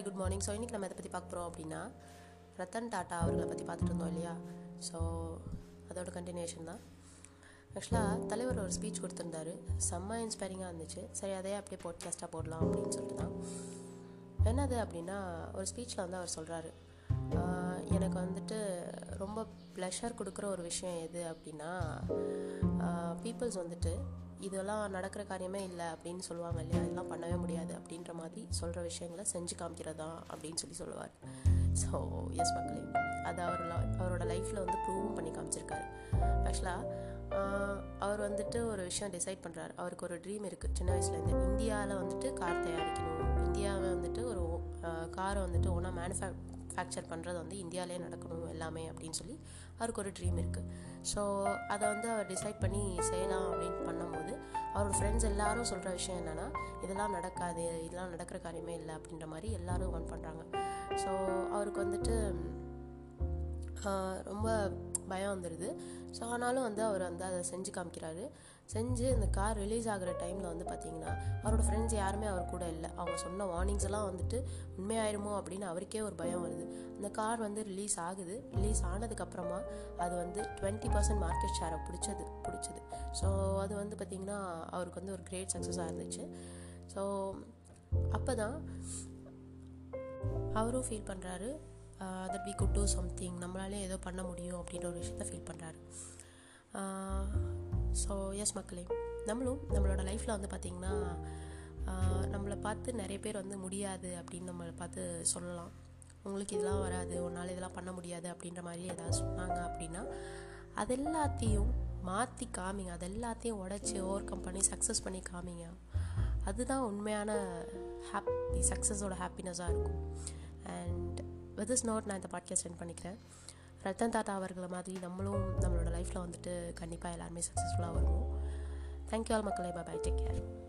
Very good morning so இன்றைக்கி நம்ம எதை பற்றி பார்க்க போகிறோம் அப்படின்னா ரத்தன் டாட்டா அவர்களை பற்றி பார்த்துட்டு இருந்தோம் இல்லையா? ஸோ அதோட கண்டினியூஷன் தான். ஆக்சுவலாக தலைவர் ஒரு ஸ்பீச் கொடுத்துருந்தாரு. செம்ம இன்ஸ்பைரிங்காக இருந்துச்சு. சரி அதே அப்படியே போட்காஸ்ட்டாக போடலாம் அப்படின்னு சொல்லிட்டு தான். என்னது அப்படின்னா ஒரு ஸ்பீச்சில் வந்து அவர் சொல்கிறாரு எனக்கு வந்துட்டு ரொம்ப ப்ளஷர் கொடுக்குற ஒரு விஷயம் எது அப்படின்னா பீப்புள்ஸ் வந்துட்டு இதெல்லாம் நடக்கிற காரியமே இல்லை அப்படின்னு சொல்லுவாங்க இல்லையா? இதெல்லாம் பண்ணவே முடியாது அப்படின்ற மாதிரி சொல்கிற விஷயங்களை செஞ்சு காமிக்கிறதா அப்படின்னு சொல்லி சொல்லுவார். ஸோ எஸ் மக்களே அது அவர் அவரோட லைஃப்பில் வந்து ப்ரூவும் பண்ணி காமிச்சிருக்காரு. ஆக்சுவலாக அவர் வந்துட்டு ஒரு விஷயம் டிசைட் பண்ணுறாரு அவருக்கு ஒரு ட்ரீம் இருக்குது சின்ன வயசுலேருந்து இந்தியாவில் வந்துட்டு கார் தயாரிக்கணும். இந்தியாவை வந்துட்டு ஒரு காரை வந்துட்டு ஒன்றா மேனுஃபேக் மேனுஃபேக்சர் பண்ணுறது வந்து இந்தியாவிலே நடக்கணும் எல்லாமே அப்படின்னு சொல்லி அவருக்கு ஒரு ட்ரீம் இருக்குது ஸோ அதை வந்து அவர் டிசைட் பண்ணி செய்யலாம் அப்படின்னு பண்ணும்போது அவரோட ஃப்ரெண்ட்ஸ் எல்லாரும் சொல்கிற விஷயம் என்னென்னா இதெல்லாம் நடக்காது இதெல்லாம் நடக்கிற காரியமே இல்லை அப்படின்ற மாதிரி எல்லாரும் ஒன் பண்ணுறாங்க ஸோ அவருக்கு வந்துட்டு ரொம்ப பயம் வந்துடுது ஸோ ஆனாலும் வந்து அவர் வந்து அதை செஞ்சு காமிக்கிறாரு. செஞ்சு இந்த கார் ரிலீஸ் ஆகிற டைமில் வந்து பார்த்தீங்கன்னா அவரோட ஃப்ரெண்ட்ஸ் யாருமே அவர் கூட இல்லை. அவங்க சொன்ன வார்னிங்ஸ் எல்லாம் வந்துட்டு உண்மையாயிருமோ அப்படின்னு அவருக்கே ஒரு பயம் வருது. அந்த கார் வந்து ரிலீஸ் ஆகுது. ரிலீஸ் ஆனதுக்கப்புறமா அது வந்து டுவெண்ட்டி பர்சன்ட் மார்க்கெட் ஷேரை பிடிச்சது பிடிச்சது. ஸோ அது வந்து பார்த்திங்கன்னா அவருக்கு வந்து ஒரு கிரேட் சக்ஸஸாக இருந்துச்சு. ஸோ அப்போ தான் அவரும் ஃபீல் பண்ணுறாரு that we could do something நம்மளாலே ஏதோ பண்ண முடியும் அப்படின்ற ஒரு விஷயத்த ஃபீல் பண்ணுறாரு ஸோ எஸ் மக்களே. நம்மளும் நம்மளோட லைஃப்பில் வந்து பார்த்திங்கன்னா நம்மளை பார்த்து நிறைய பேர் வந்து முடியாது அப்படின்னு நம்மளை பார்த்து சொல்லலாம். உங்களுக்கு இதெல்லாம் வராது உன்னால் இதெல்லாம் பண்ண முடியாது அப்படின்ற மாதிரி ஏதாவது சொன்னாங்க அப்படின்னா அது எல்லாத்தையும் மாற்றி காமிங்க. அது எல்லாத்தையும் உடச்சி ஓவர் கம் பண்ணி சக்ஸஸ் பண்ணி காமிங்க. அதுதான் உண்மையான ஹாப்பி சக்ஸஸோட ஹாப்பினஸாக இருக்கும். அண்ட் வித் இஸ் நோட் நான் இந்த பாட்காஸ்ட் சென்ட் பண்ணிக்கிறேன். ரத்தன் தாத்தா அவர்களை மாதிரி நம்மளும் நம்மளோட லைஃப்பில் வந்துட்டு கண்டிப்பாக எல்லாருமே சக்ஸஸ்ஃபுல்லாக வருவோம். தேங்க்யூ ஆல் மக்களை. Bye take care